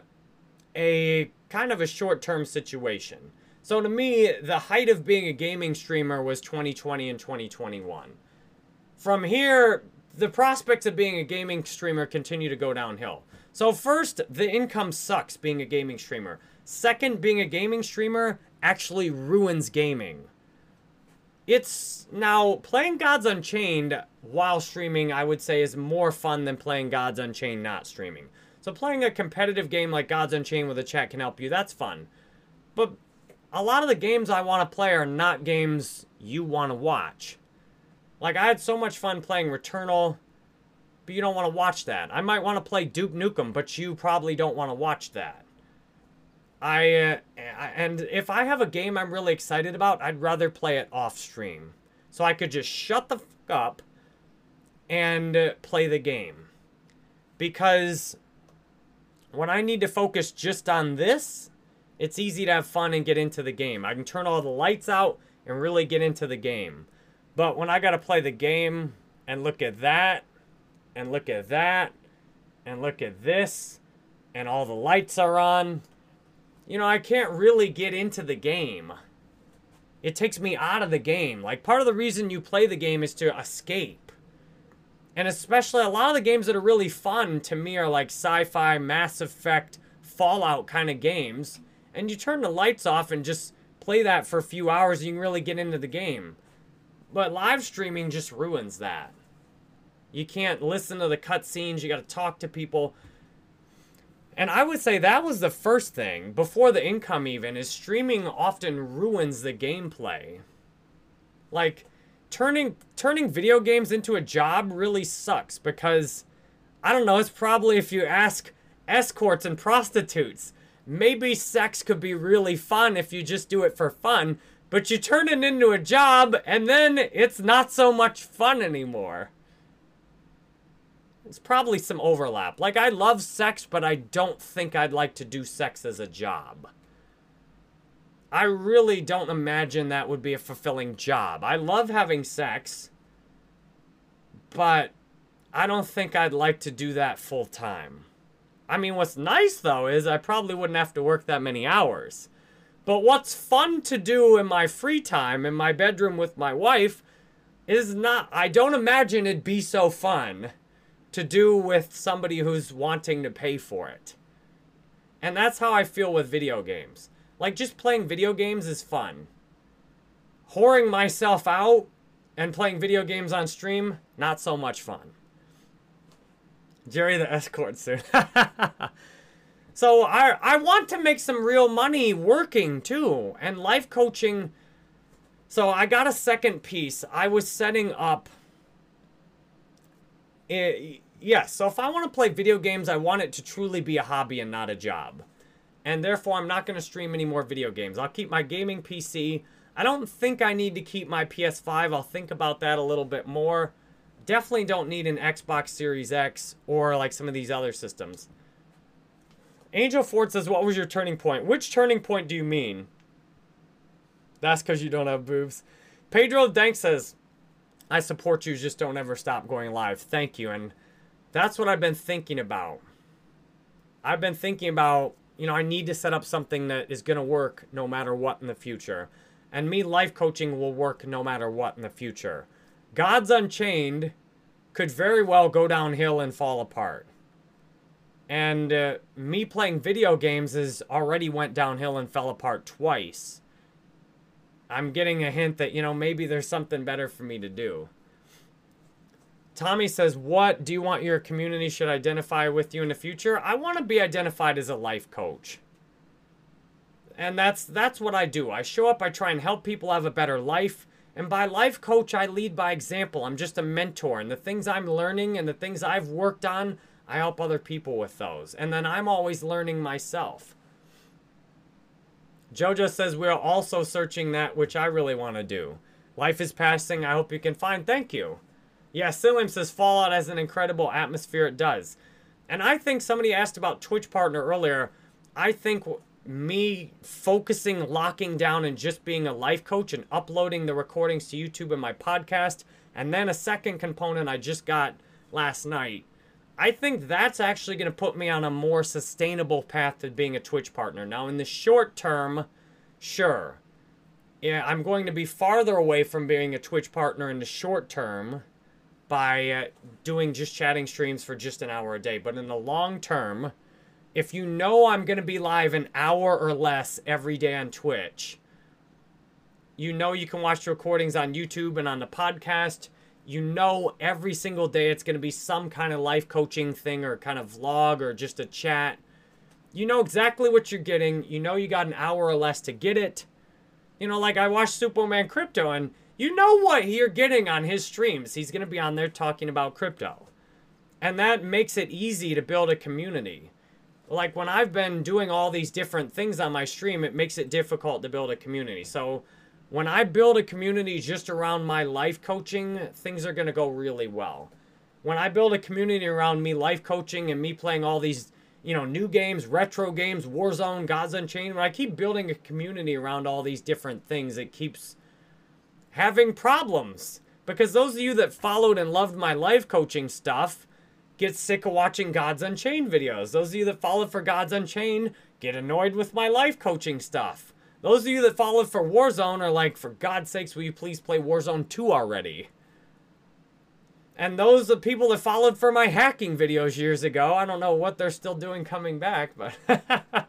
a kind of a short term situation. So to me, the height of being a gaming streamer was 2020 and 2021. From here, the prospects of being a gaming streamer continue to go downhill. So first, the income sucks being a gaming streamer. Second, being a gaming streamer actually ruins gaming. It's now playing Gods Unchained while streaming, I would say, is more fun than playing Gods Unchained not streaming. So playing a competitive game like Gods Unchained with a chat can help you. That's fun. But a lot of the games I want to play are not games you want to watch. Like, I had so much fun playing Returnal, but you don't want to watch that. I might want to play Duke Nukem, but you probably don't want to watch that. I, uh, and if I have a game I'm really excited about, I'd rather play it off stream. So I could just shut the fuck up and uh, play the game. Because when I need to focus just on this, it's easy to have fun and get into the game. I can turn all the lights out and really get into the game. But when I got to play the game and look at that and look at that and look at this and all the lights are on, you know, I can't really get into the game. It takes me out of the game. Like, part of the reason you play the game is to escape. And especially a lot of the games that are really fun to me are like sci fi, Mass Effect, Fallout kind of games. And you turn the lights off and just play that for a few hours, and you can really get into the game. But live streaming just ruins that. You can't listen to the cutscenes, you got to talk to people. And I would say that was the first thing, before the income even, is streaming often ruins the gameplay. Like, turning turning video games into a job really sucks because I don't know, it's probably if you ask escorts and prostitutes, maybe sex could be really fun if you just do it for fun, but you turn it into a job and then it's not so much fun anymore. It's probably some overlap. Like, I love sex, but I don't think I'd like to do sex as a job. I really don't imagine that would be a fulfilling job. I love having sex, but I don't think I'd like to do that full time. I mean, what's nice though is I probably wouldn't have to work that many hours. But what's fun to do in my free time in my bedroom with my wife is not, I don't imagine it'd be so fun to do with somebody who's wanting to pay for it. And that's how I feel with video games. Like, just playing video games is fun. Whoring myself out and playing video games on stream, not so much fun. Jerry the escort soon. *laughs* So I I want to make some real money working too, and life coaching. So I got a second piece. I was setting up. Yes, so if I want to play video games, I want it to truly be a hobby and not a job. And therefore, I'm not going to stream any more video games. I'll keep my gaming PC. I don't think I need to keep my PS5. I'll think about that a little bit more. Definitely don't need an Xbox Series X or like some of these other systems. Angel Ford says, What was your turning point? Which turning point do you mean? That's because you don't have boobs. Pedro Dank says, I support you, just don't ever stop going live. Thank you. And that's what I've been thinking about. I've been thinking about, you know, I need to set up something that is going to work no matter what in the future. And me life coaching will work no matter what in the future. Gods Unchained could very well go downhill and fall apart. And uh, me playing video games has already went downhill and fell apart twice. I'm getting a hint that, you know, maybe there's something better for me to do. Tommy says, What do you want your community should identify with you in the future? I want to be identified as a life coach. And that's that's what I do. I show up, I try and help people have a better life. And by life coach, I lead by example. I'm just a mentor. And the things I'm learning and the things I've worked on, I help other people with those. And then I'm always learning myself. Jojo says we're also searching that which I really want to do. Life is passing. I hope you can find. Thank you. Yeah, Silim says Fallout has an incredible atmosphere. It does. And I think somebody asked about Twitch partner earlier. I think me focusing, locking down, and just being a life coach and uploading the recordings to YouTube and my podcast, and then a second component I just got last night. I think that's actually going to put me on a more sustainable path to being a Twitch partner. Now, in the short term, sure. Yeah, I'm going to be farther away from being a Twitch partner in the short term by uh, doing just chatting streams for just an hour a day. But in the long term, if you know I'm going to be live an hour or less every day on Twitch, you know you can watch the recordings on YouTube and on the podcast. You know every single day it's going to be some kind of life coaching thing or kind of vlog or just a chat. You know exactly what you're getting. You know you got an hour or less to get it. You know, like I watched Superman Crypto and you know what you're getting on his streams. He's going to be on there talking about crypto. And that makes it easy to build a community. Like when I've been doing all these different things on my stream, it makes it difficult to build a community. So when I build a community just around my life coaching, things are going to go really well. When I build a community around me life coaching and me playing all these, you know, new games, retro games, Warzone, Gods Unchained, when I keep building a community around all these different things, it keeps having problems. Because those of you that followed and loved my life coaching stuff get sick of watching Gods Unchained videos. Those of you that followed for Gods Unchained get annoyed with my life coaching stuff. Those of you that followed for Warzone are like, for God's sakes, will you please play Warzone 2 already? And those the people that followed for my hacking videos years ago, I don't know what they're still doing coming back, but *laughs*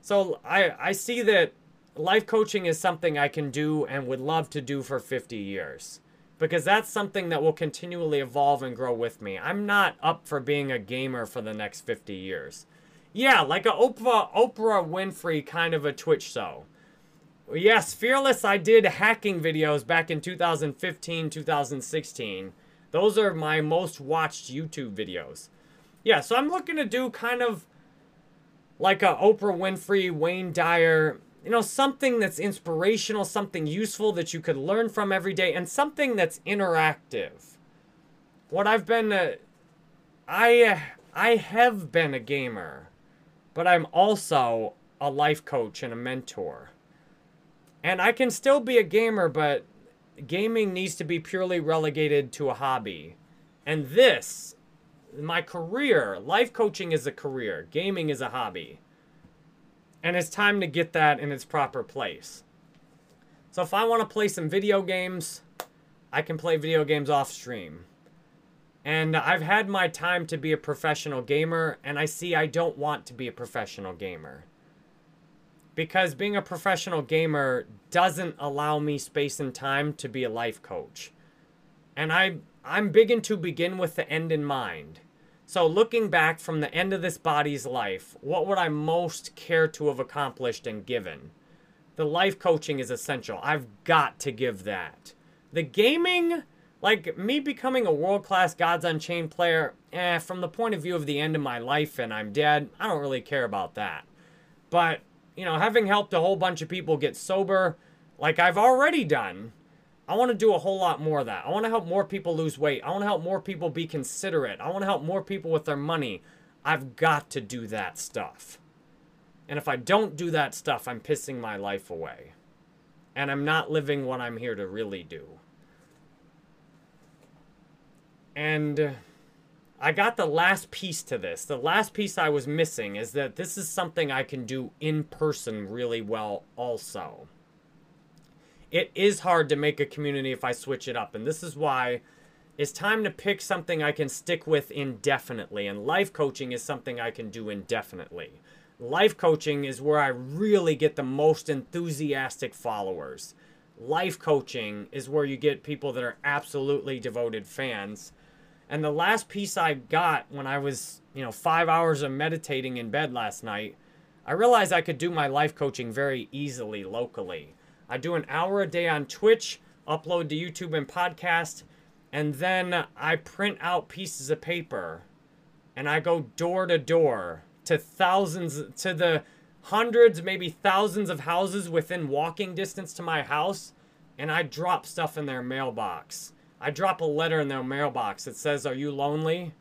so I I see that life coaching is something I can do and would love to do for 50 years. Because that's something that will continually evolve and grow with me. I'm not up for being a gamer for the next 50 years. Yeah, like a Oprah, Oprah Winfrey kind of a Twitch show. Yes, Fearless, I did hacking videos back in 2015, 2016. Those are my most watched YouTube videos. Yeah, so I'm looking to do kind of like a Oprah Winfrey, Wayne Dyer, you know, something that's inspirational, something useful that you could learn from every day, and something that's interactive. What I've been, uh, I, uh, I have been a gamer, but I'm also a life coach and a mentor. And I can still be a gamer, but gaming needs to be purely relegated to a hobby. And this, my career, life coaching is a career, gaming is a hobby. And it's time to get that in its proper place. So if I want to play some video games, I can play video games off stream. And I've had my time to be a professional gamer, and I see I don't want to be a professional gamer. Because being a professional gamer doesn't allow me space and time to be a life coach. And I, I'm big into begin with the end in mind. So, looking back from the end of this body's life, what would I most care to have accomplished and given? The life coaching is essential. I've got to give that. The gaming, like me becoming a world class Gods Unchained player, eh, from the point of view of the end of my life and I'm dead, I don't really care about that. But, you know, having helped a whole bunch of people get sober, like I've already done, I want to do a whole lot more of that. I want to help more people lose weight. I want to help more people be considerate. I want to help more people with their money. I've got to do that stuff. And if I don't do that stuff, I'm pissing my life away. And I'm not living what I'm here to really do. And I got the last piece to this. The last piece I was missing is that this is something I can do in person really well, also it is hard to make a community if I switch it up. And this is why it's time to pick something I can stick with indefinitely. And life coaching is something I can do indefinitely. Life coaching is where I really get the most enthusiastic followers. Life coaching is where you get people that are absolutely devoted fans. And the last piece I got when I was, you know, five hours of meditating in bed last night, I realized I could do my life coaching very easily locally. I do an hour a day on Twitch, upload to YouTube and podcast, and then I print out pieces of paper and I go door to door to thousands, to the hundreds, maybe thousands of houses within walking distance to my house, and I drop stuff in their mailbox. I drop a letter in their mailbox that says, Are you lonely?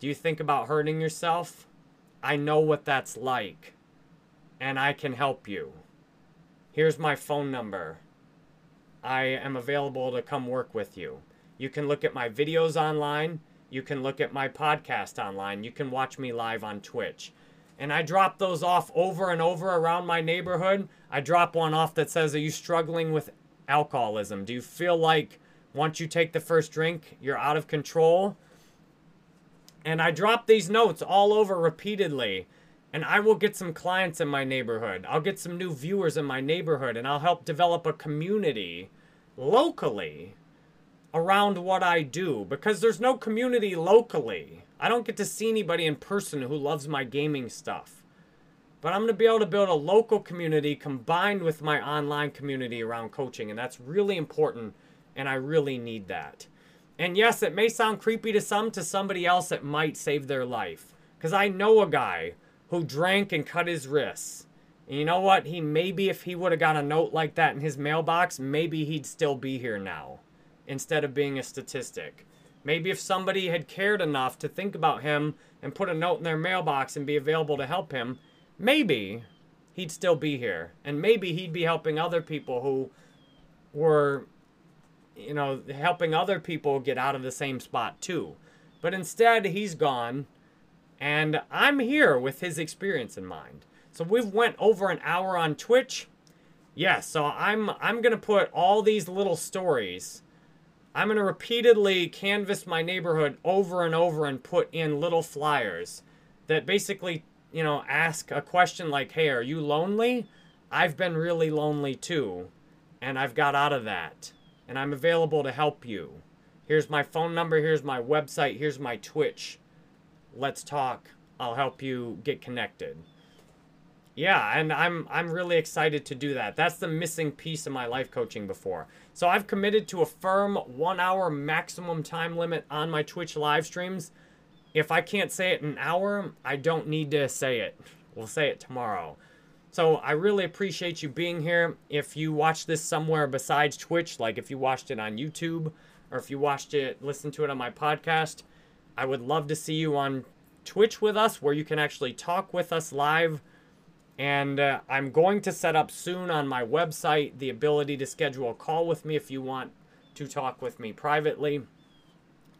Do you think about hurting yourself? I know what that's like, and I can help you. Here's my phone number. I am available to come work with you. You can look at my videos online. You can look at my podcast online. You can watch me live on Twitch. And I drop those off over and over around my neighborhood. I drop one off that says, Are you struggling with alcoholism? Do you feel like once you take the first drink, you're out of control? And I drop these notes all over repeatedly. And I will get some clients in my neighborhood. I'll get some new viewers in my neighborhood. And I'll help develop a community locally around what I do because there's no community locally. I don't get to see anybody in person who loves my gaming stuff. But I'm going to be able to build a local community combined with my online community around coaching, and that's really important, and I really need that. And yes, it may sound creepy to some, to somebody else, it might save their life. Because I know a guy who drank and cut his wrists. And you know what? He maybe, if he would have got a note like that in his mailbox, maybe he'd still be here now instead of being a statistic. Maybe if somebody had cared enough to think about him and put a note in their mailbox and be available to help him, maybe he'd still be here. And maybe he'd be helping other people who were, you know, helping other people get out of the same spot too. But instead, he's gone, and I'm here with his experience in mind. So we've went over an hour on Twitch. Yes, so I'm I'm gonna put all these little stories I'm to repeatedly canvass my neighborhood over and over and put in little flyers that basically, you know, ask a question like, hey, are you lonely? I've been really lonely too, and I've got out of that, and I'm available to help you. Here's my phone number, here's my website, here's my Twitch. Let's talk. I'll help you get connected. Yeah, and I'm I'm really excited to do that. That's the missing piece of my life coaching before. So I've committed to a firm 1 hour maximum time limit on my Twitch live streams. If I can't say it in an hour, I don't need to say it. We'll say it tomorrow. So I really appreciate you being here. If you watch this somewhere besides Twitch, like if you watched it on YouTube or if you watched it, listened to it on my podcast, I would love to see you on Twitch with us where you can actually talk with us live and uh, I'm going to set up soon on my website the ability to schedule a call with me if you want to talk with me privately.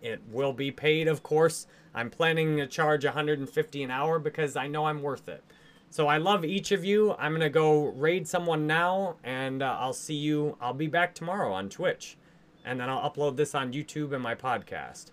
It will be paid, of course. I'm planning to charge 150 an hour because I know I'm worth it. So I love each of you. I'm going to go raid someone now and uh, I'll see you. I'll be back tomorrow on Twitch. And then I'll upload this on YouTube and my podcast.